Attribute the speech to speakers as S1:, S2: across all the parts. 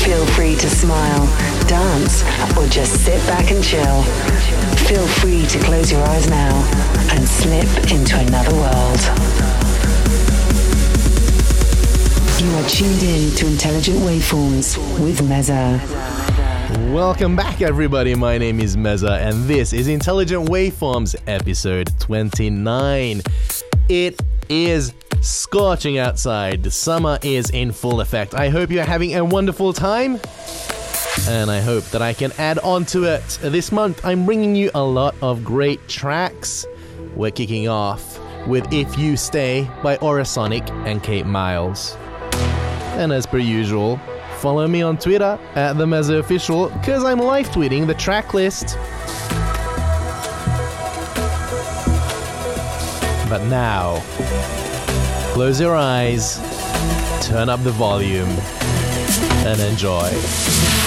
S1: Feel free to smile, dance, or just sit back and chill. Feel free to close your eyes now and slip into another world. You are tuned in to Intelligent Waveforms with Meza.
S2: Welcome back, everybody. My name is Meza, and this is Intelligent Waveforms, episode 29. It is scorching outside. Summer is in full effect. I hope you're having a wonderful time, and I hope that I can add on to it. This month, I'm bringing you a lot of great tracks. We're kicking off with If You Stay by Aurosonic and Kate Miles. And as per usual, follow me on Twitter at the Meza Official because I'm live tweeting the track list. But now, close your eyes, turn up the volume, and enjoy.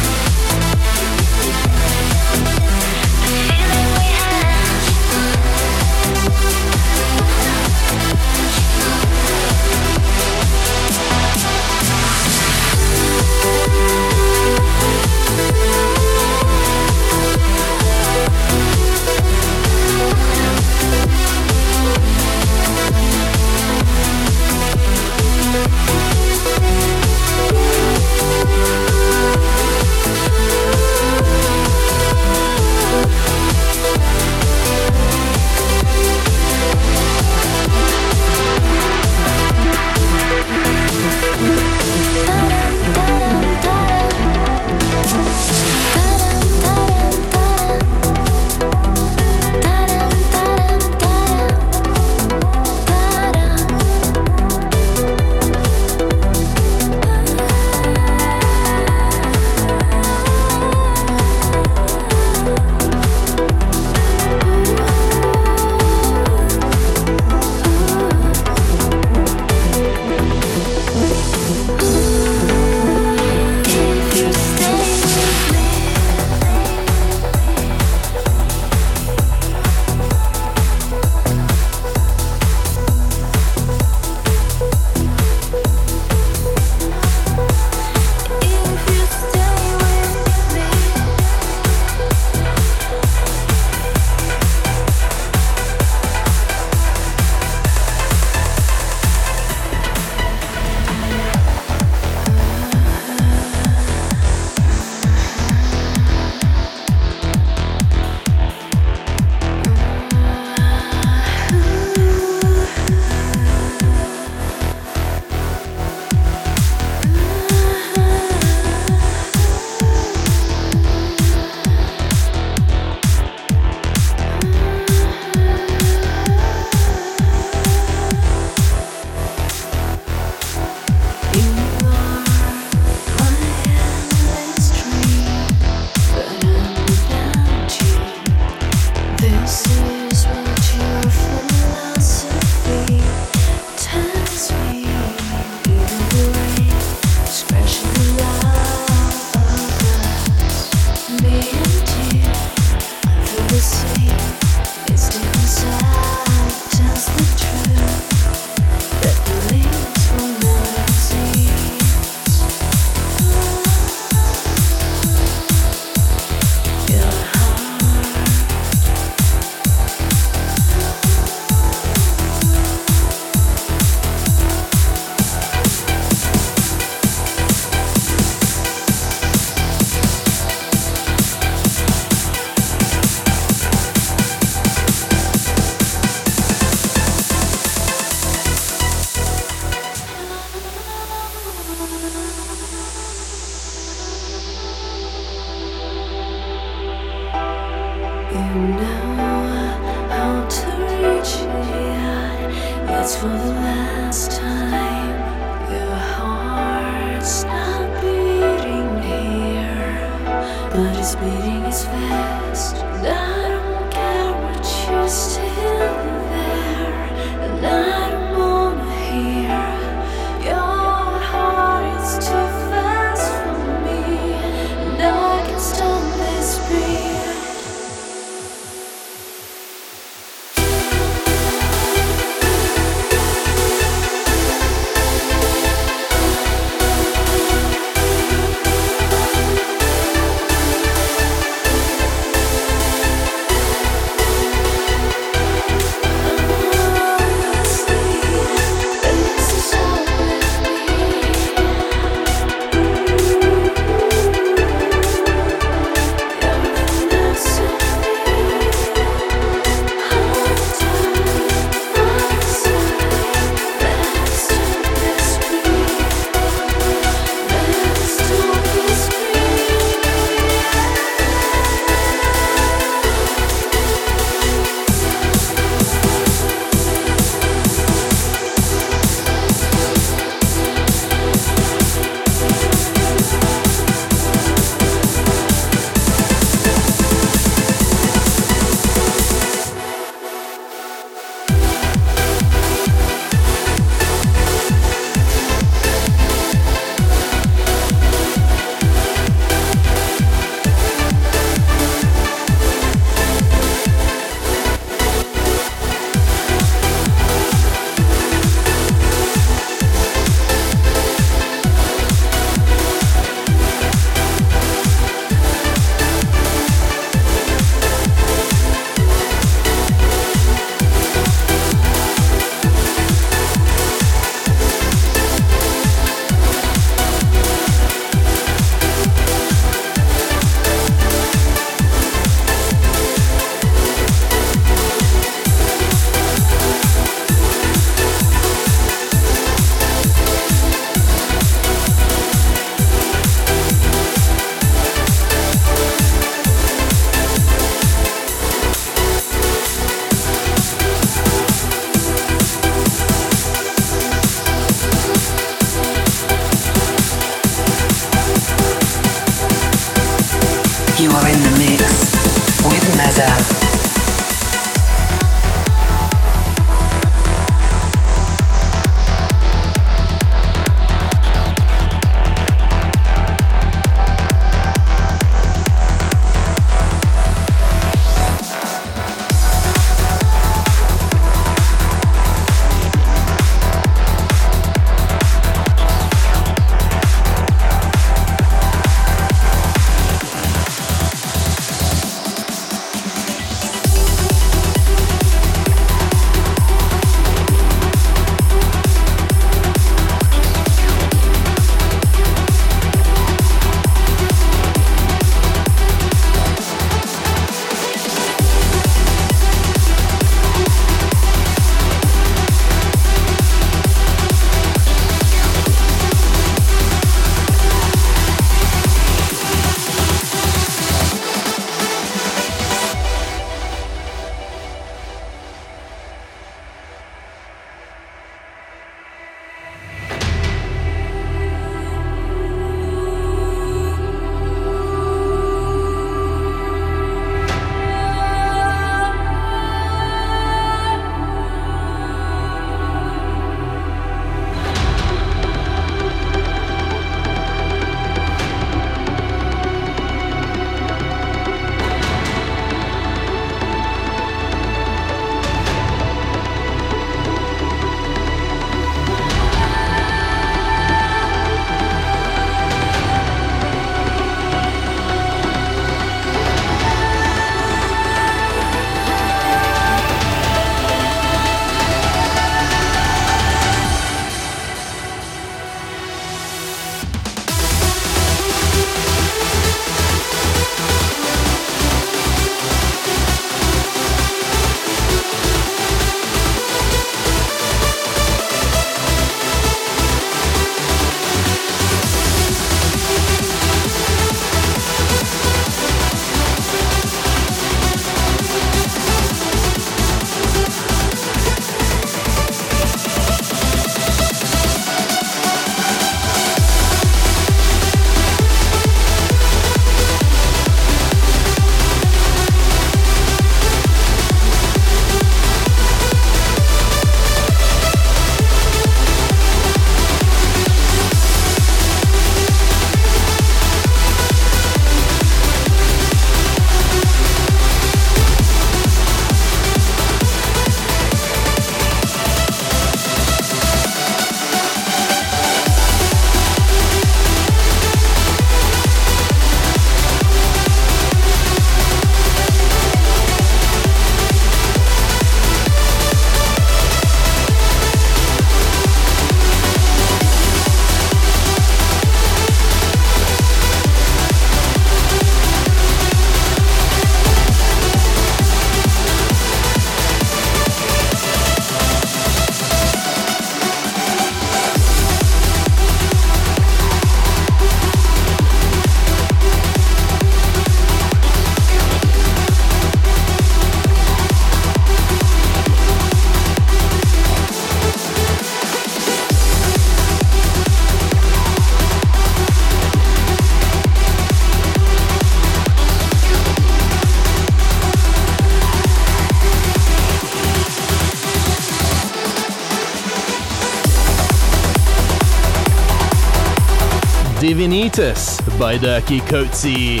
S2: By Dirkie Coetzee.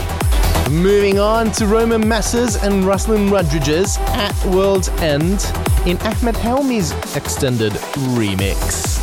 S2: Moving on to Roman Messer and Ruslan Radriges at World's End in Ahmed Helmy's extended remix.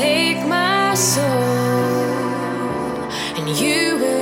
S3: take my soul and you will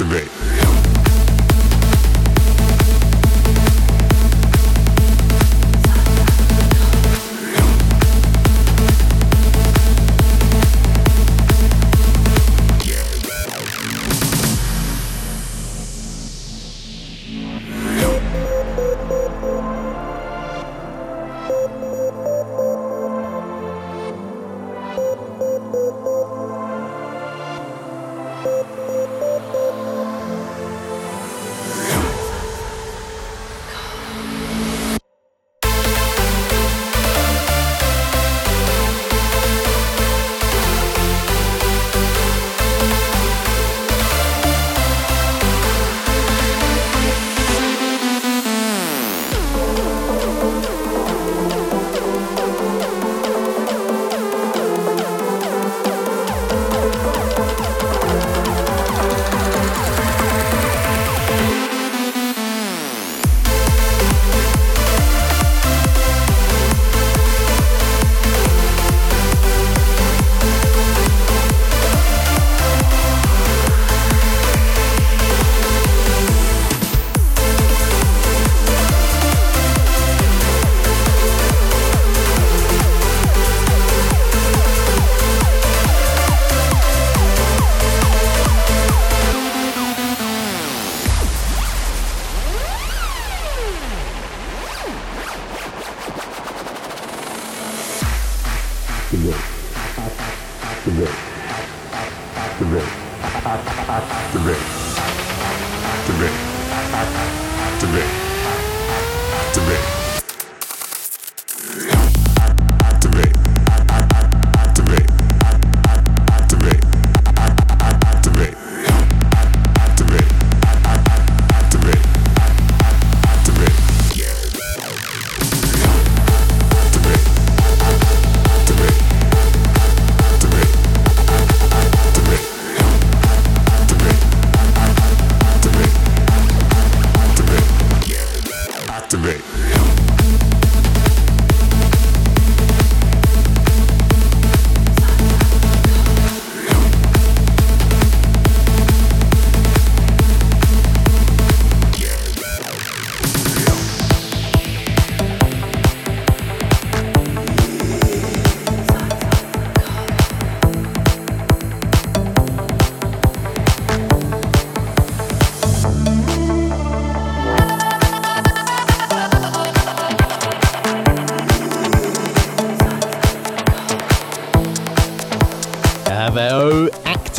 S3: activate.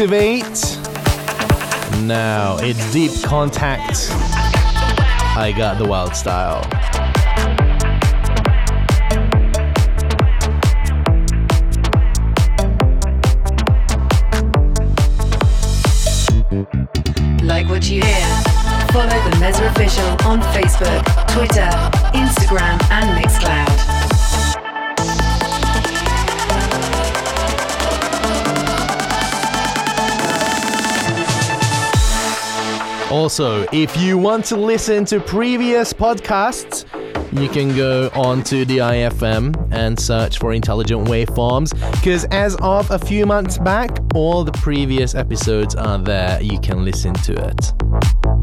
S3: Activate.
S2: Now it's deep contact. I got the wild style. Also, if you want to listen to previous podcasts, you can go on to the IFM and search for Intelligent Waveforms because as of a few months back, all the previous episodes are there. You can listen to it.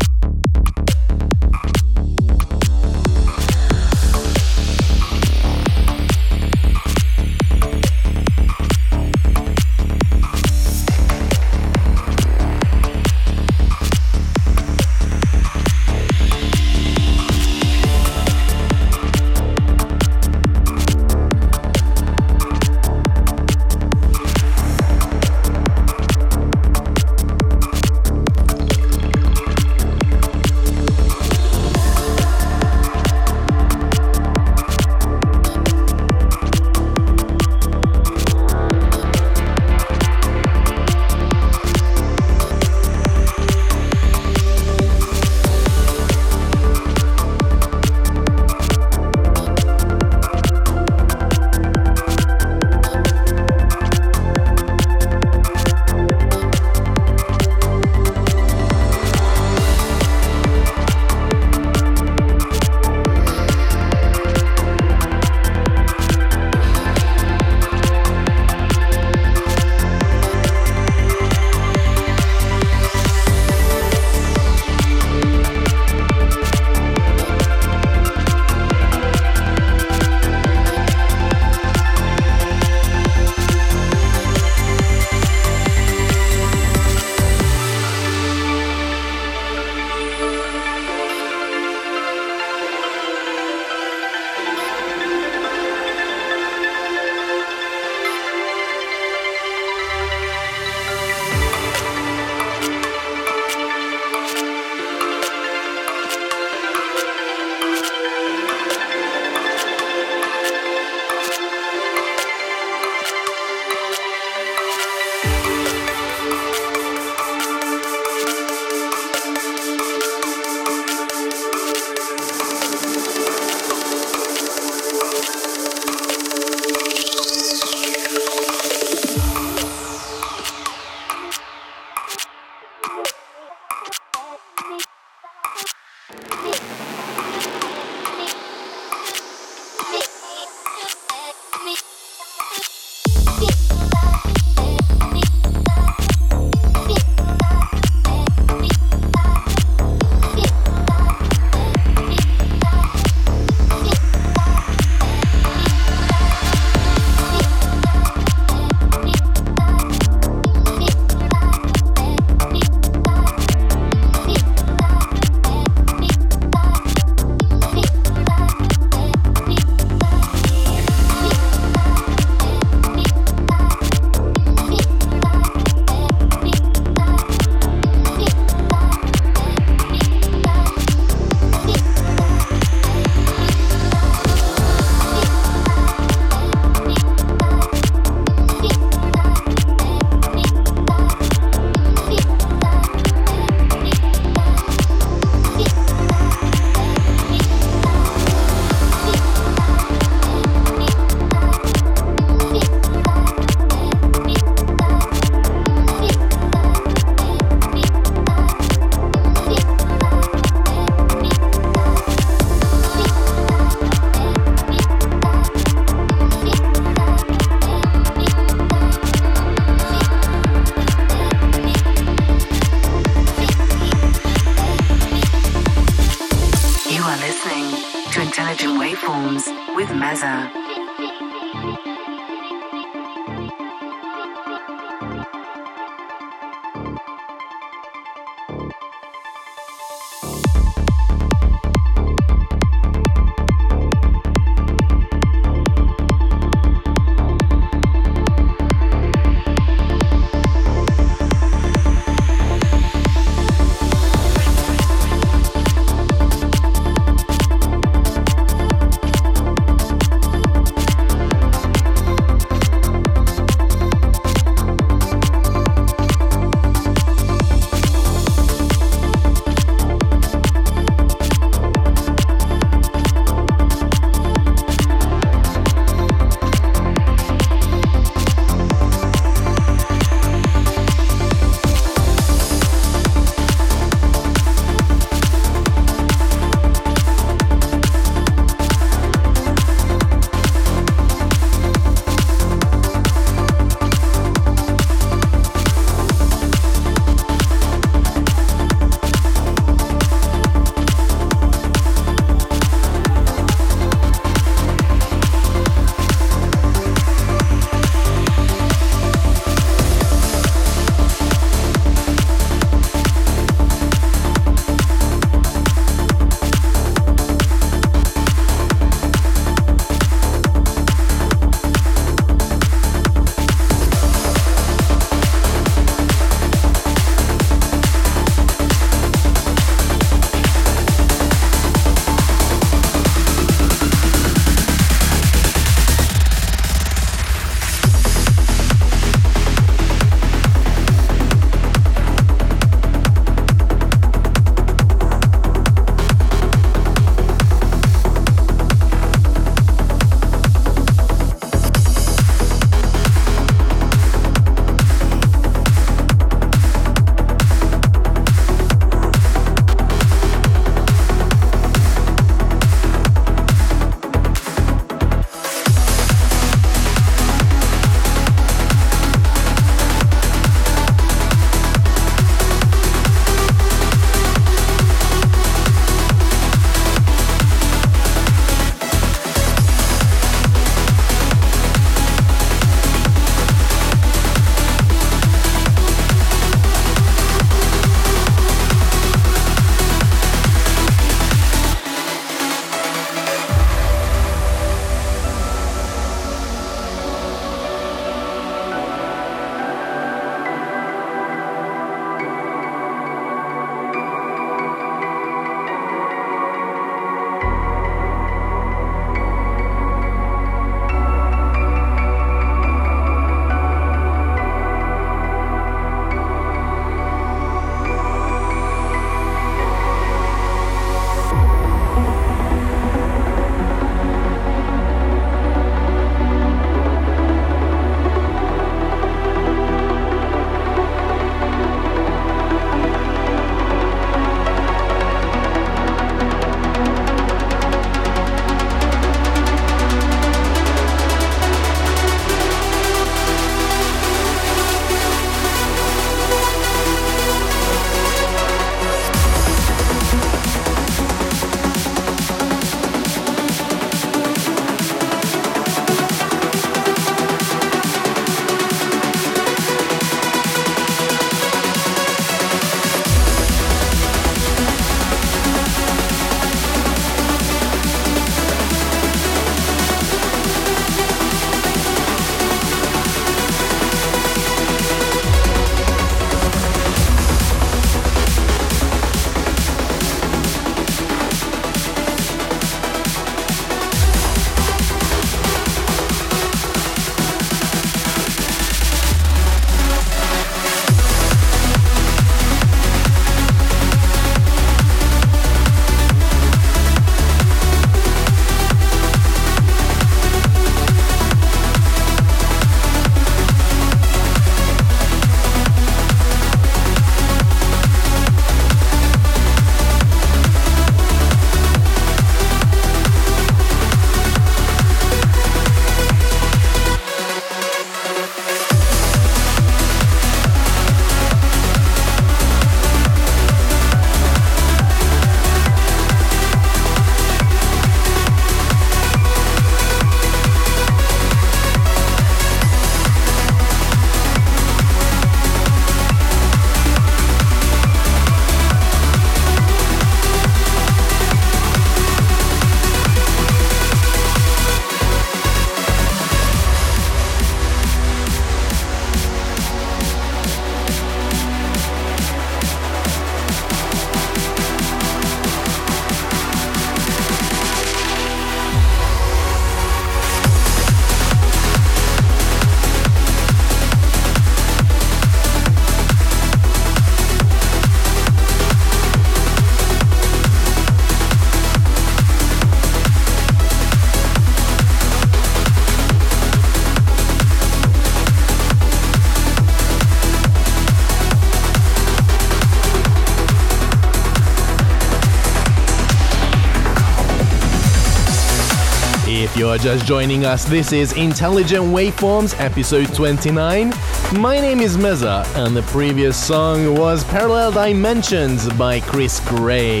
S2: You're just joining us, this is Intelligent Waveforms, episode 29. My name is Meza, and the previous song was Parallel Dimensions by Chris Gray.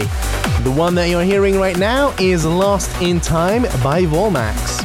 S2: The one that you're hearing right now is Lost in Time by Volmax.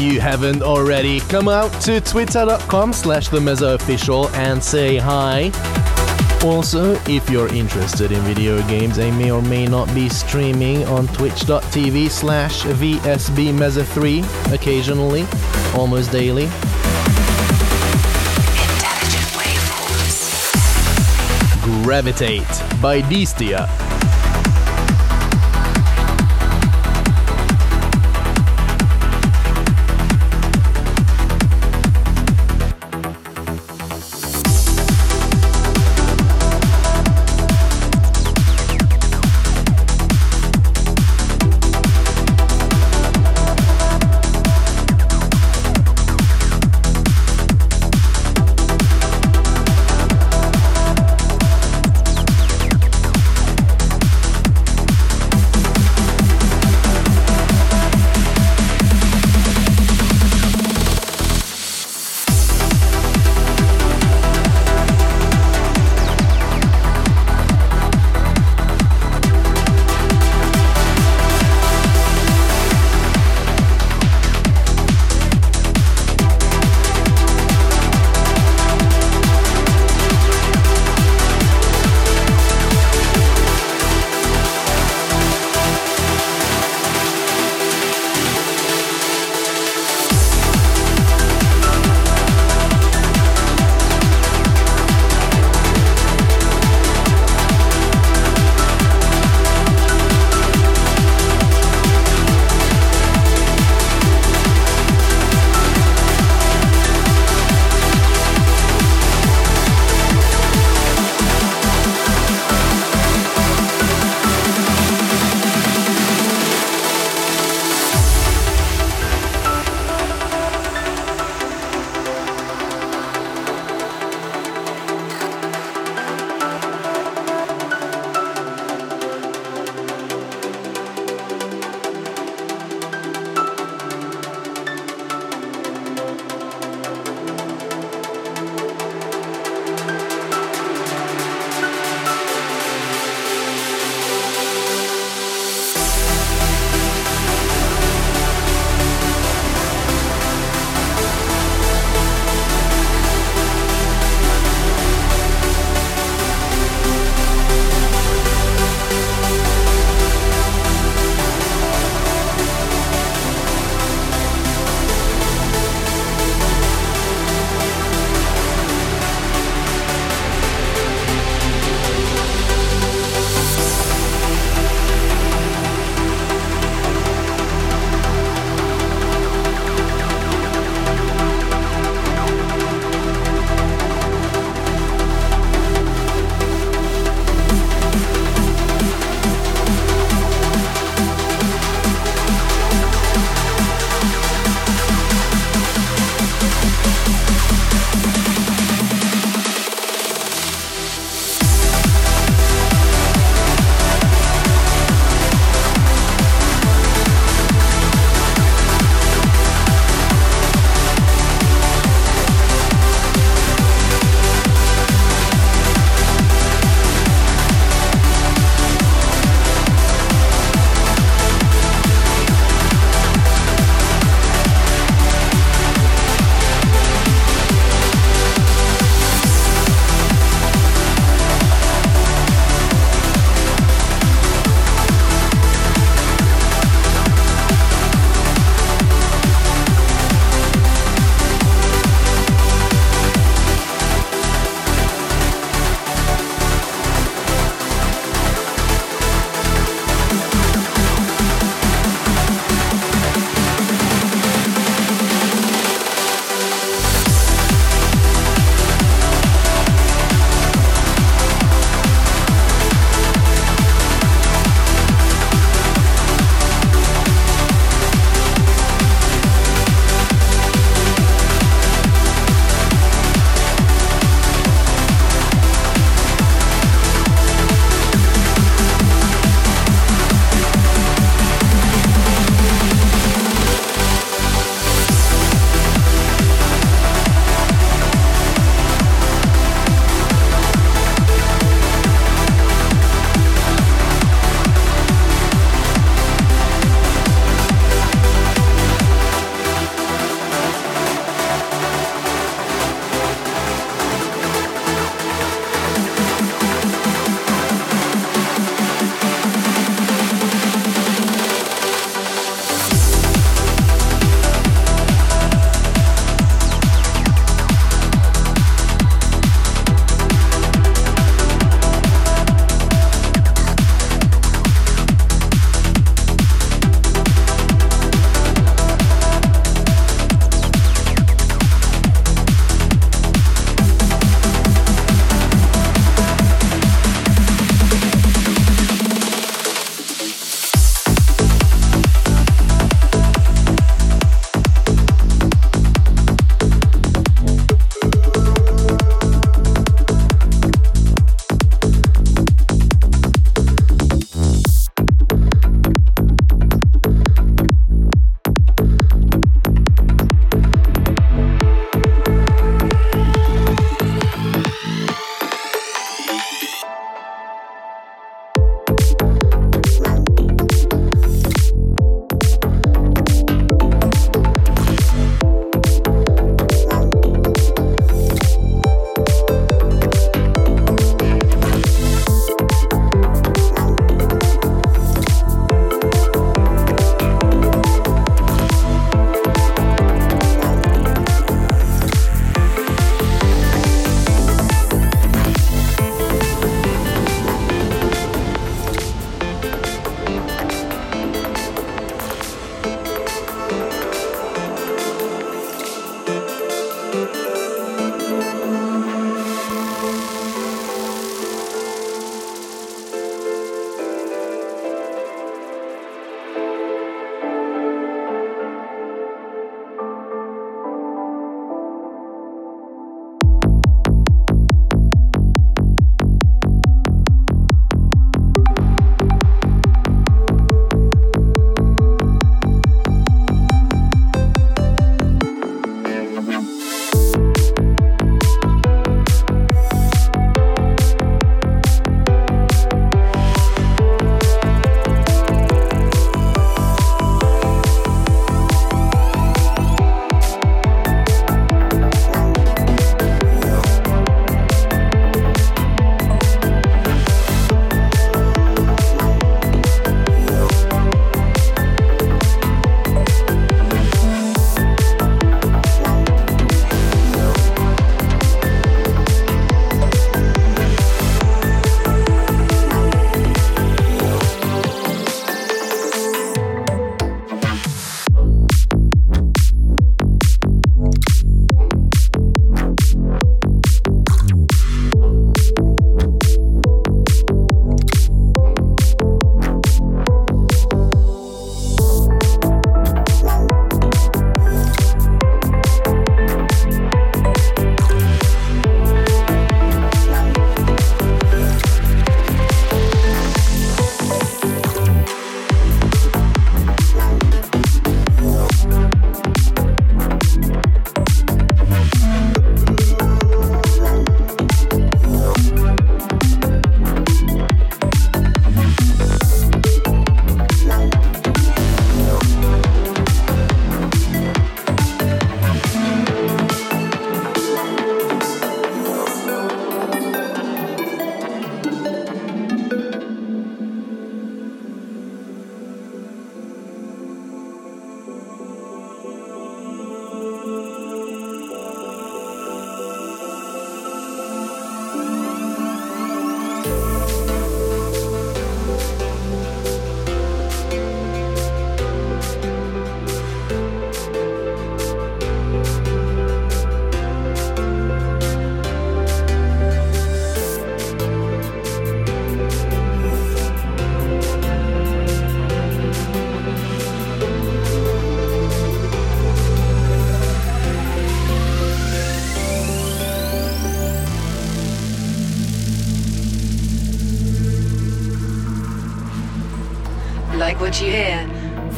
S1: You
S2: haven't already, come out to twitter.com slash the Meza official and say hi. Also, if you're interested in video games, I may or may not be streaming on twitch.tv slash VSB Meza 3 occasionally, almost daily. Gravitate by Distia.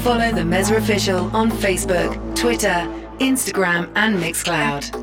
S1: Follow the Meza Official on Facebook, Twitter, Instagram, and Mixcloud.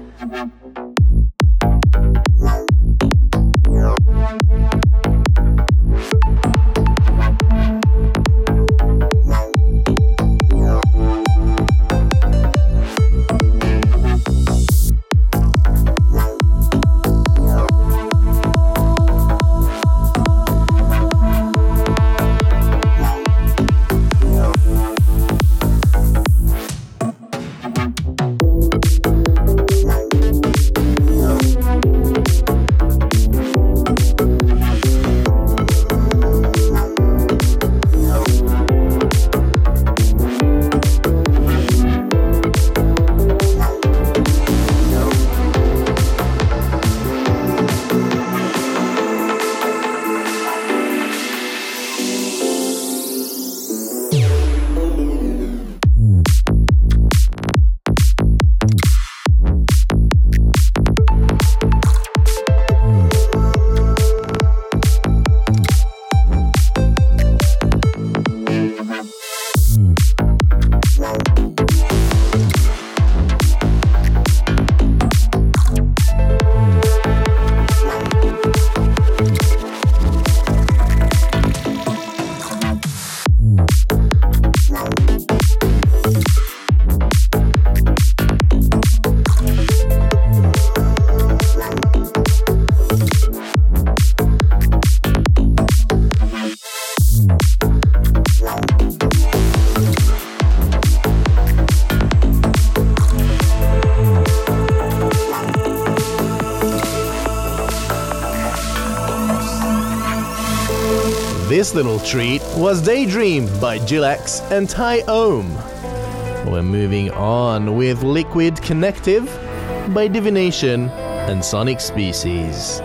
S2: This little treat was Daydream by Gilex and Ty Ohm. We're moving on with Liquid Connective by Divination and Sonic Species.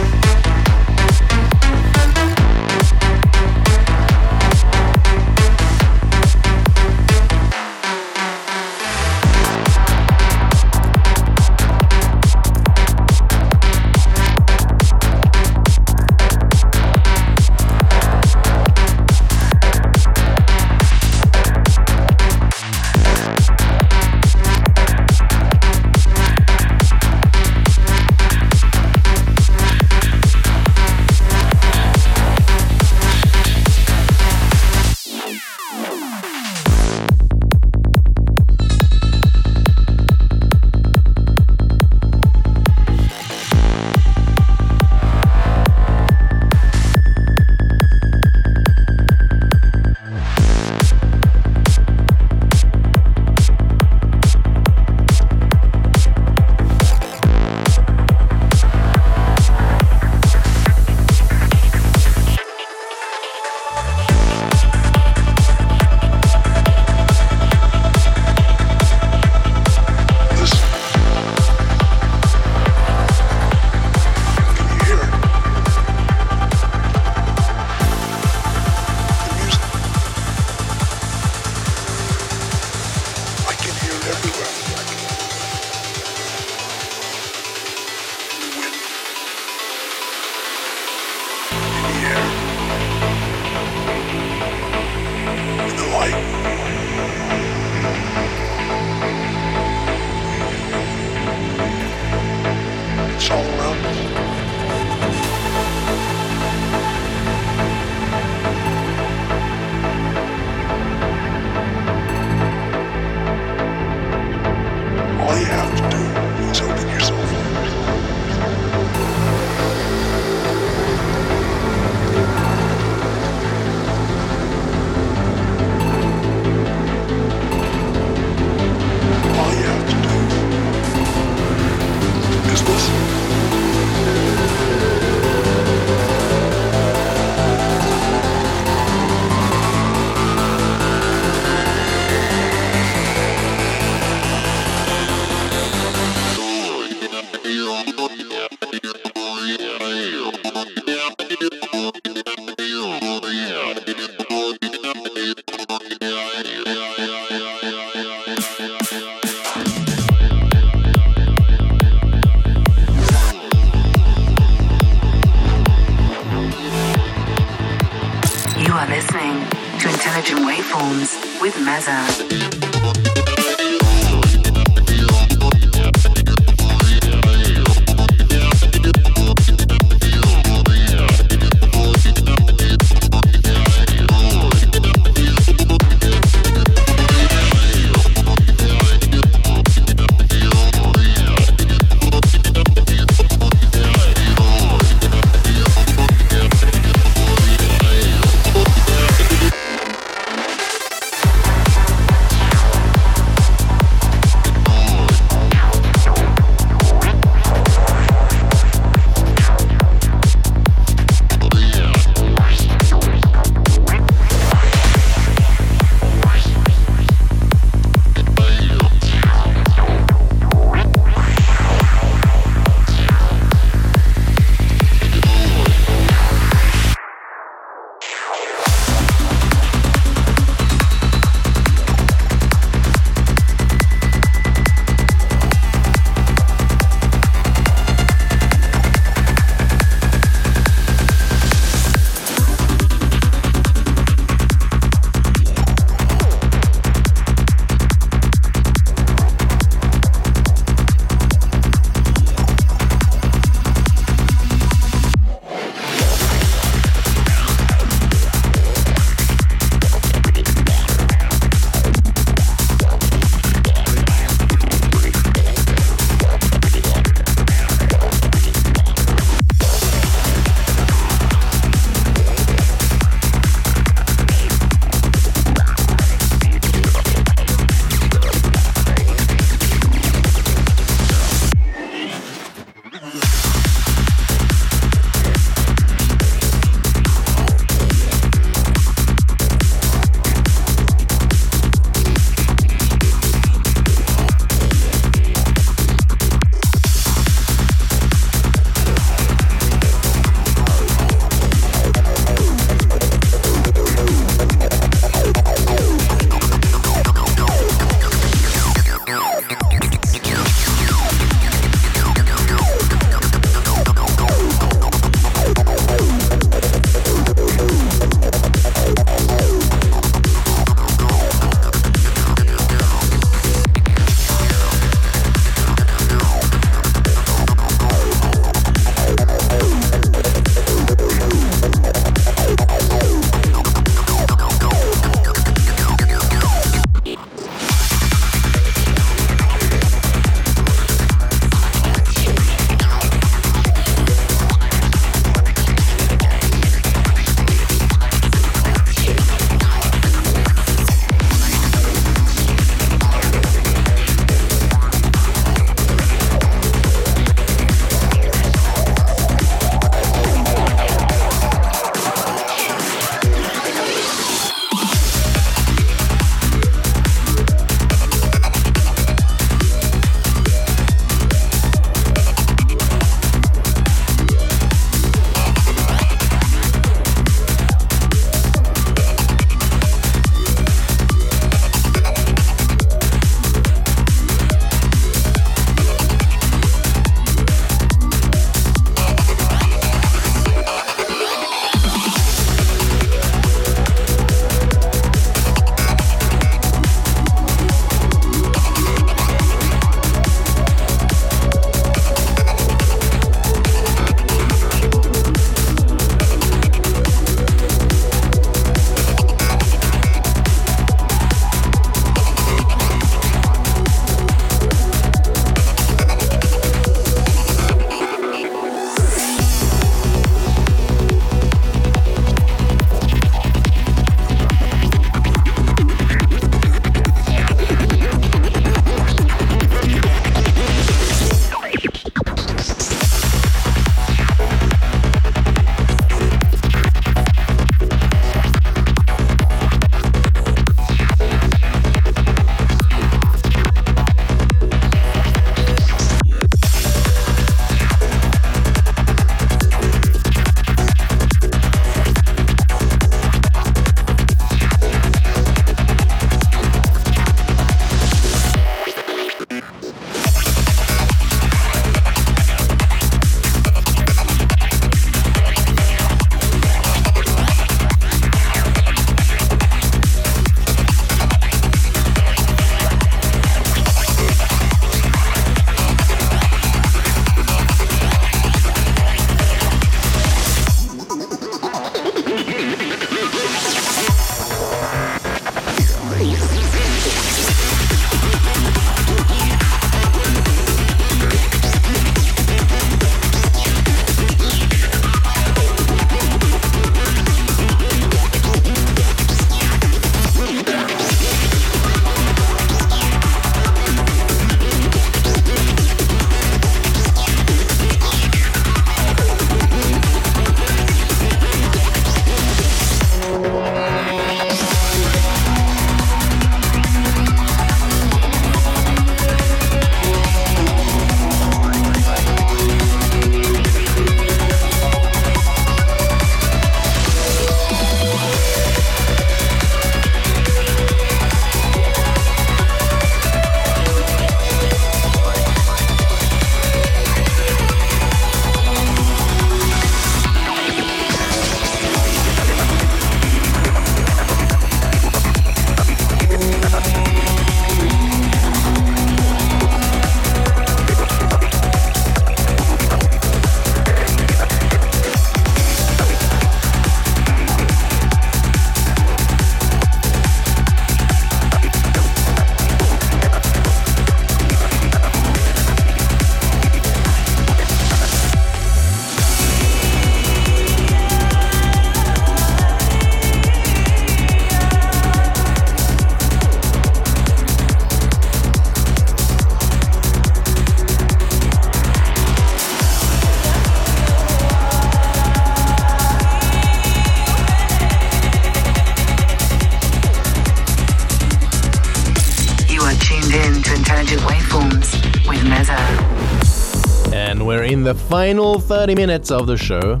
S2: The final 30 minutes of the show.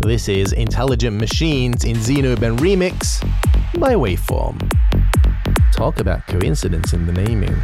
S2: This is Intelligent Machines in Xenoben Remix by Waveform. Talk about coincidence in the naming.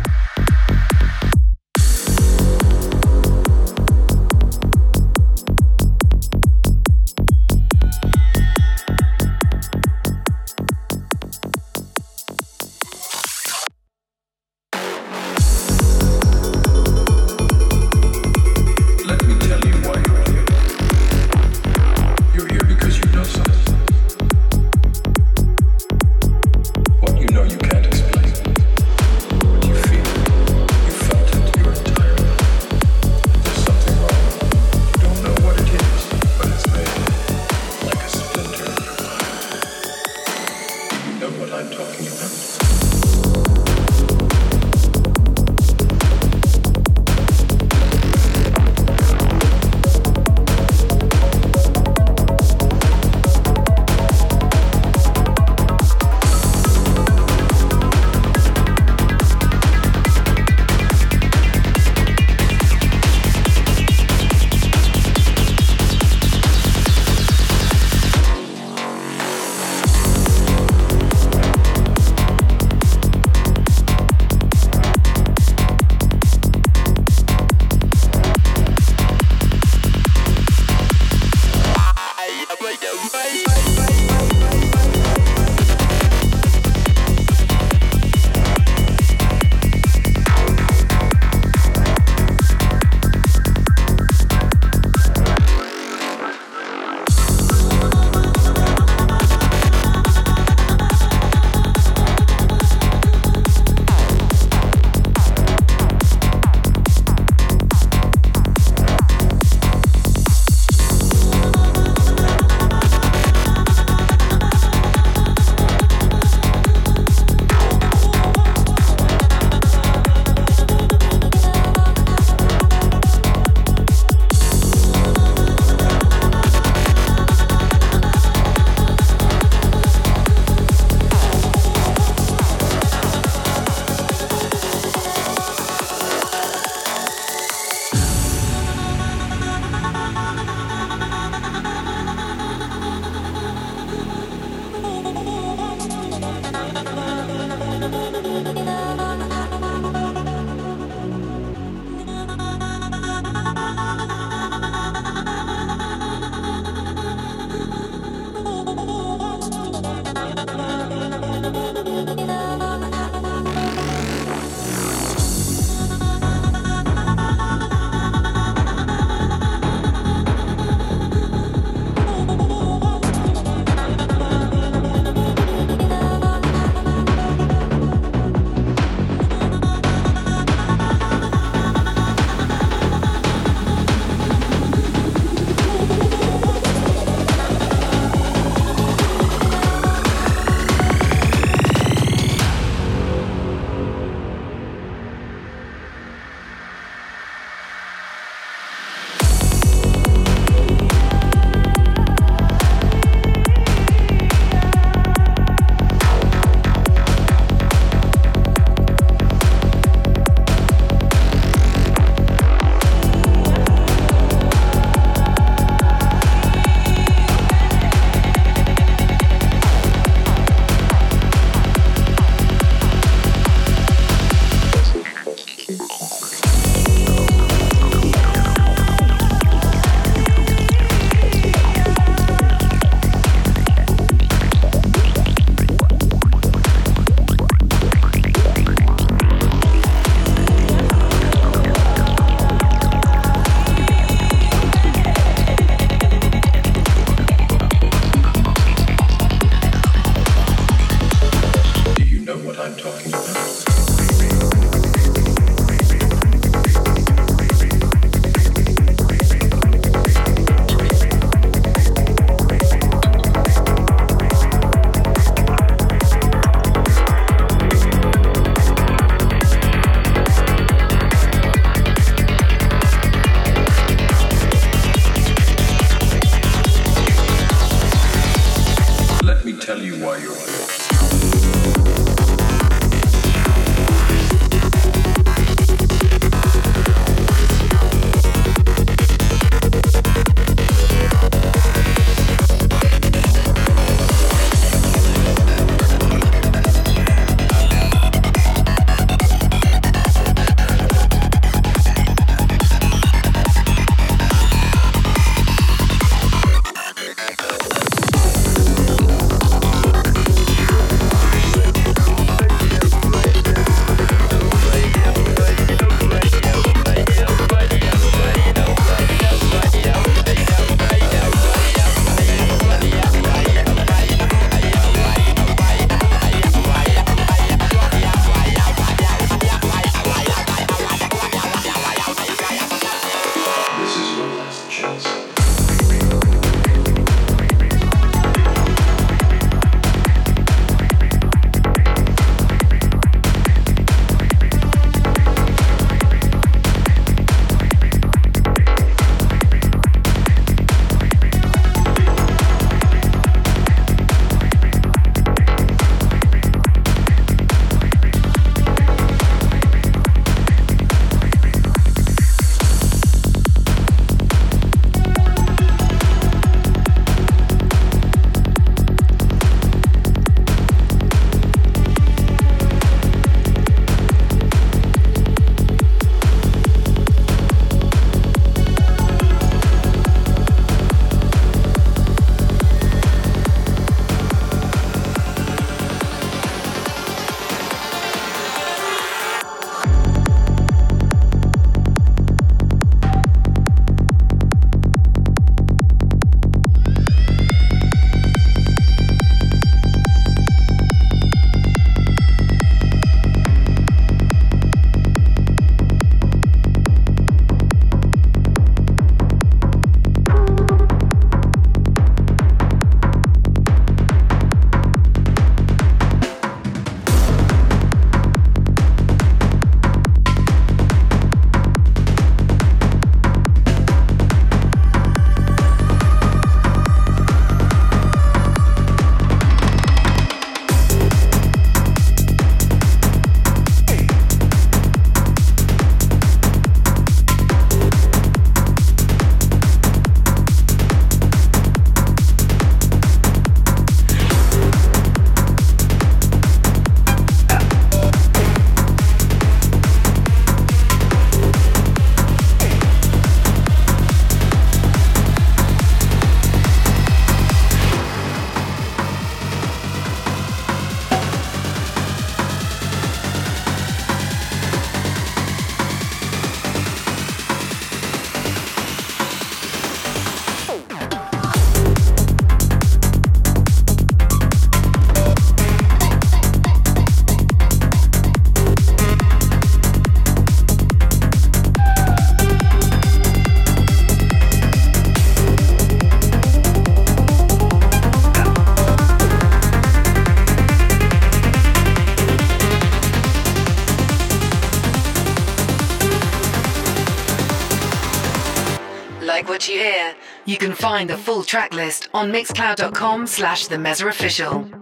S1: Find the full track list on mixcloud.com slash the official.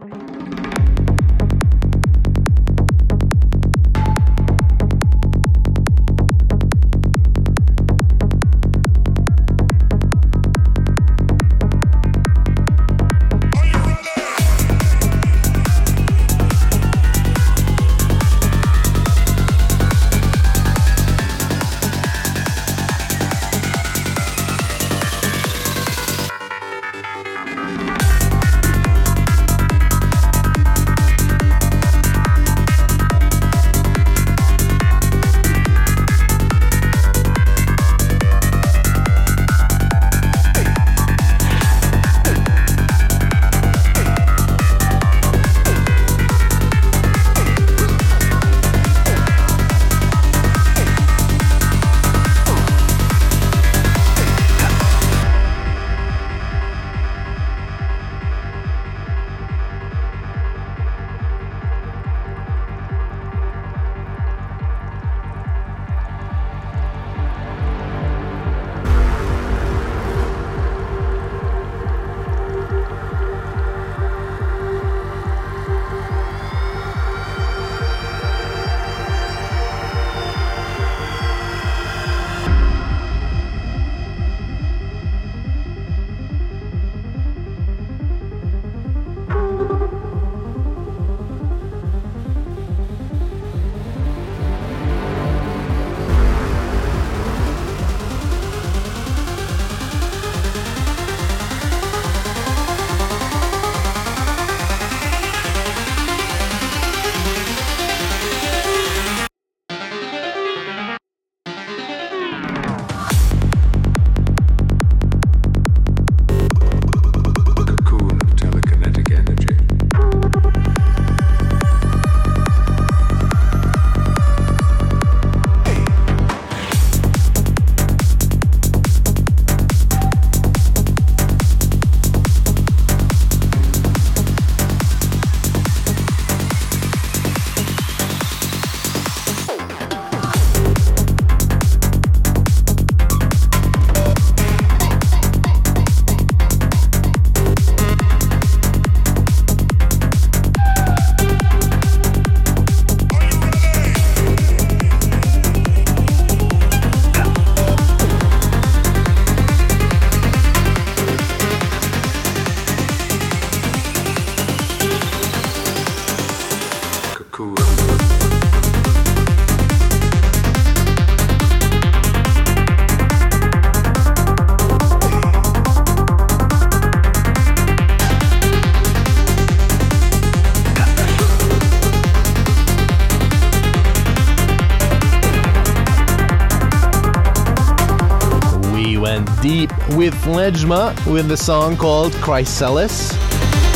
S2: Lejma with the song called Chrysalis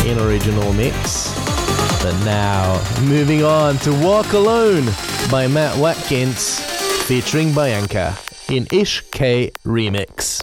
S2: in original mix. But now, moving on to Walk Alone by Matt Watkins featuring Bianca in Ish K remix.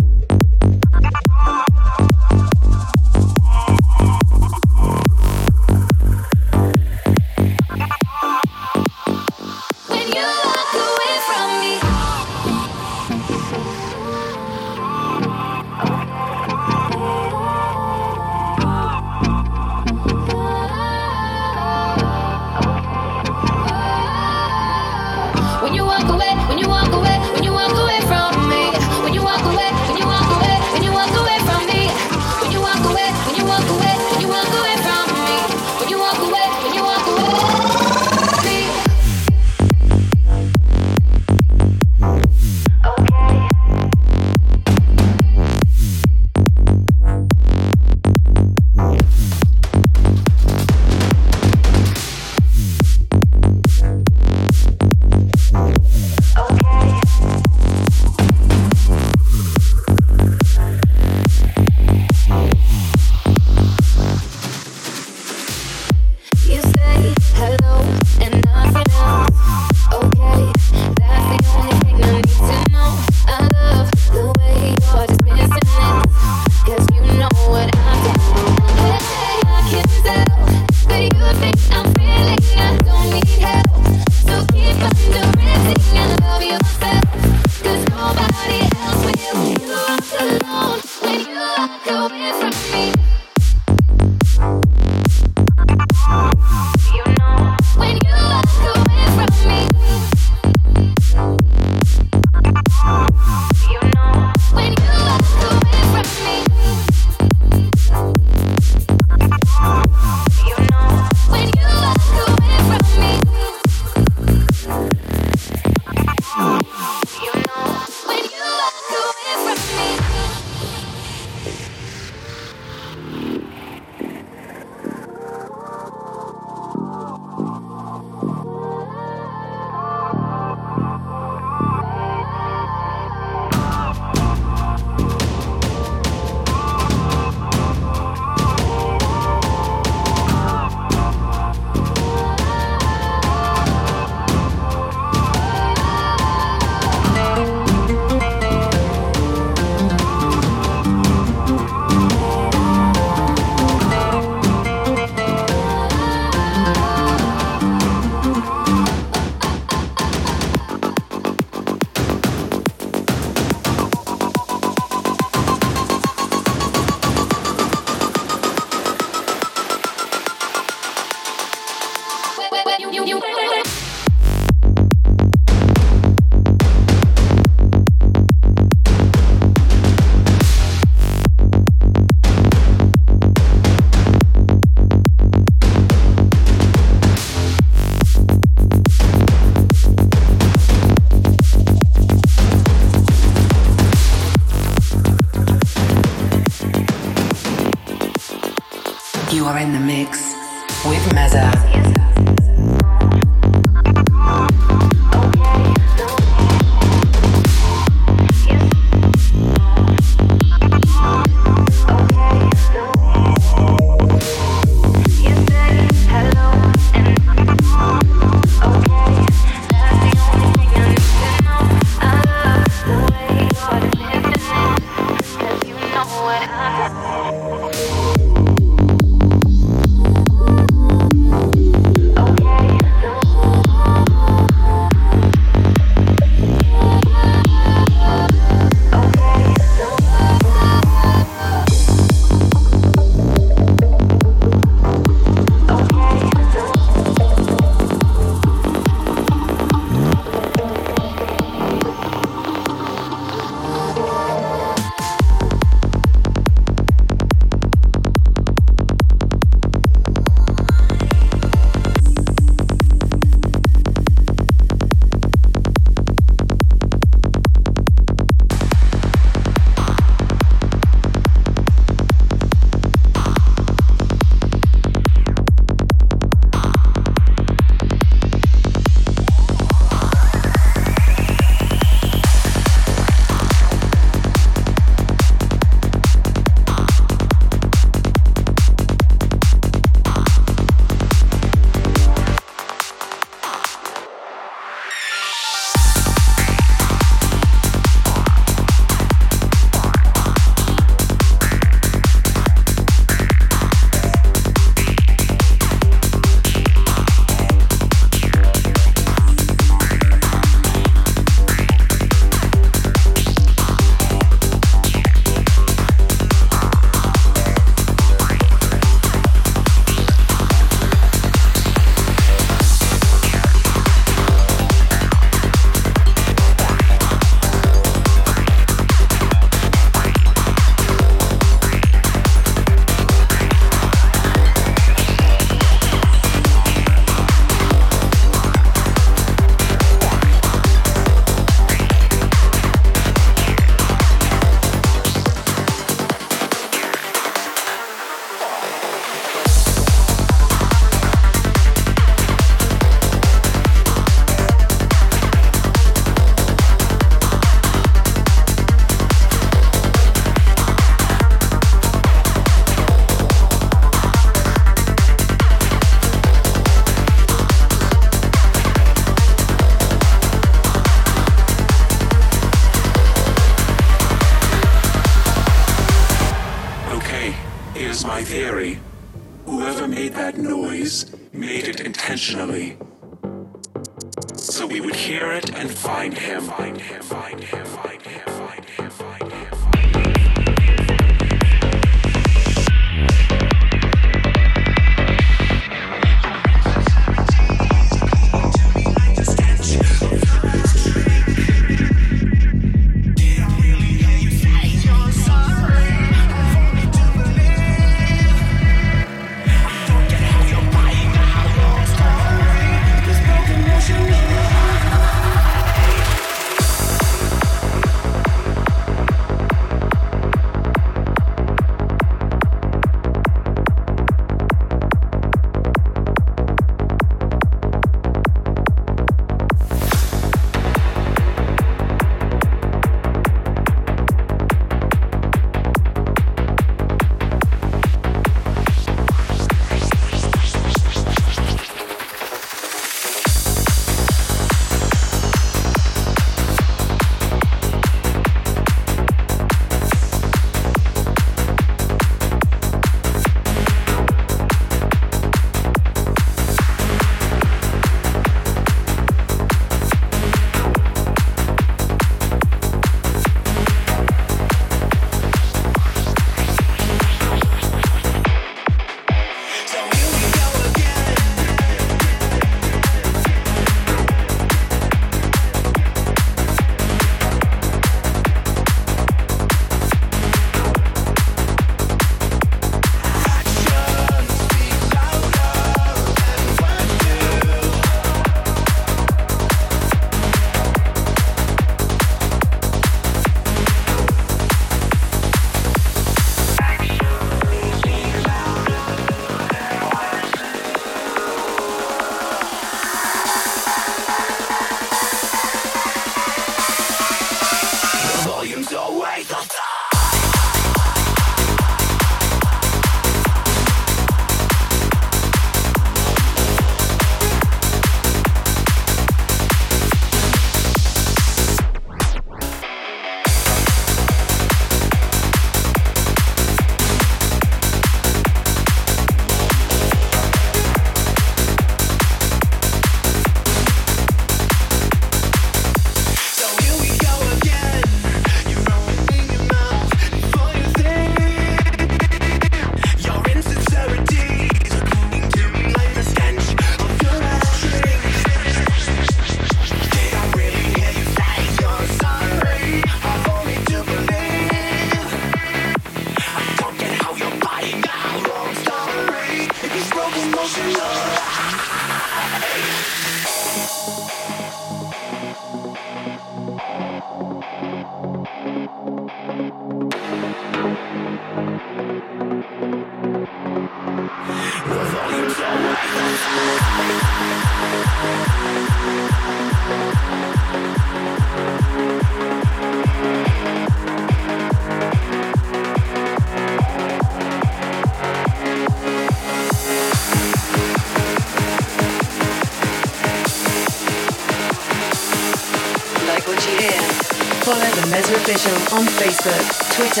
S4: Official on Facebook, Twitter,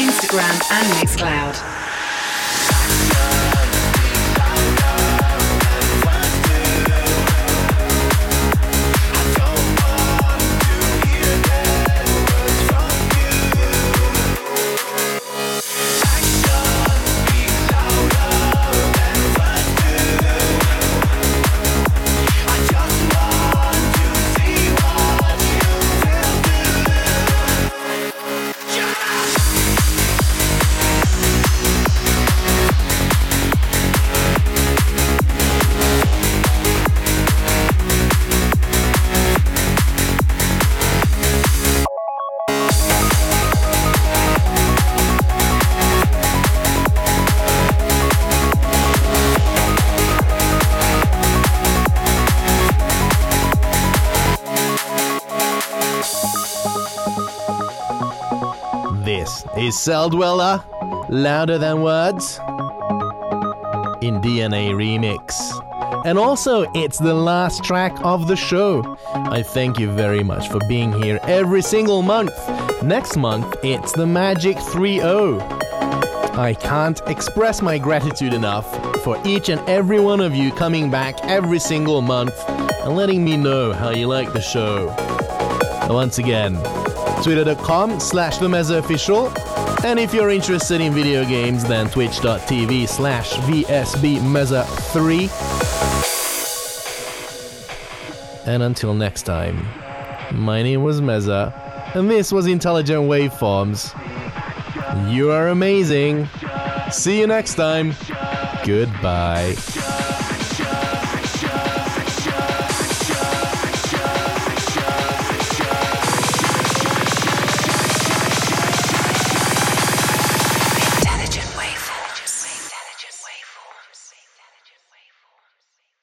S4: Instagram, and Mixcloud.
S2: Celldweller, Louder Than Words, in DNA Remix. And also, it's the last track of the show. I thank you very much for being here every single month. Next month, it's the Magic 3 0. I can't express my gratitude enough for each and every one of you coming back every single month and letting me know how you like the show. Once again, twitter.com slash the official and if you're interested in video games then twitch.tv slash vsbmeza3 and until next time my name was meza and this was intelligent waveforms. You are amazing. See you next time. Goodbye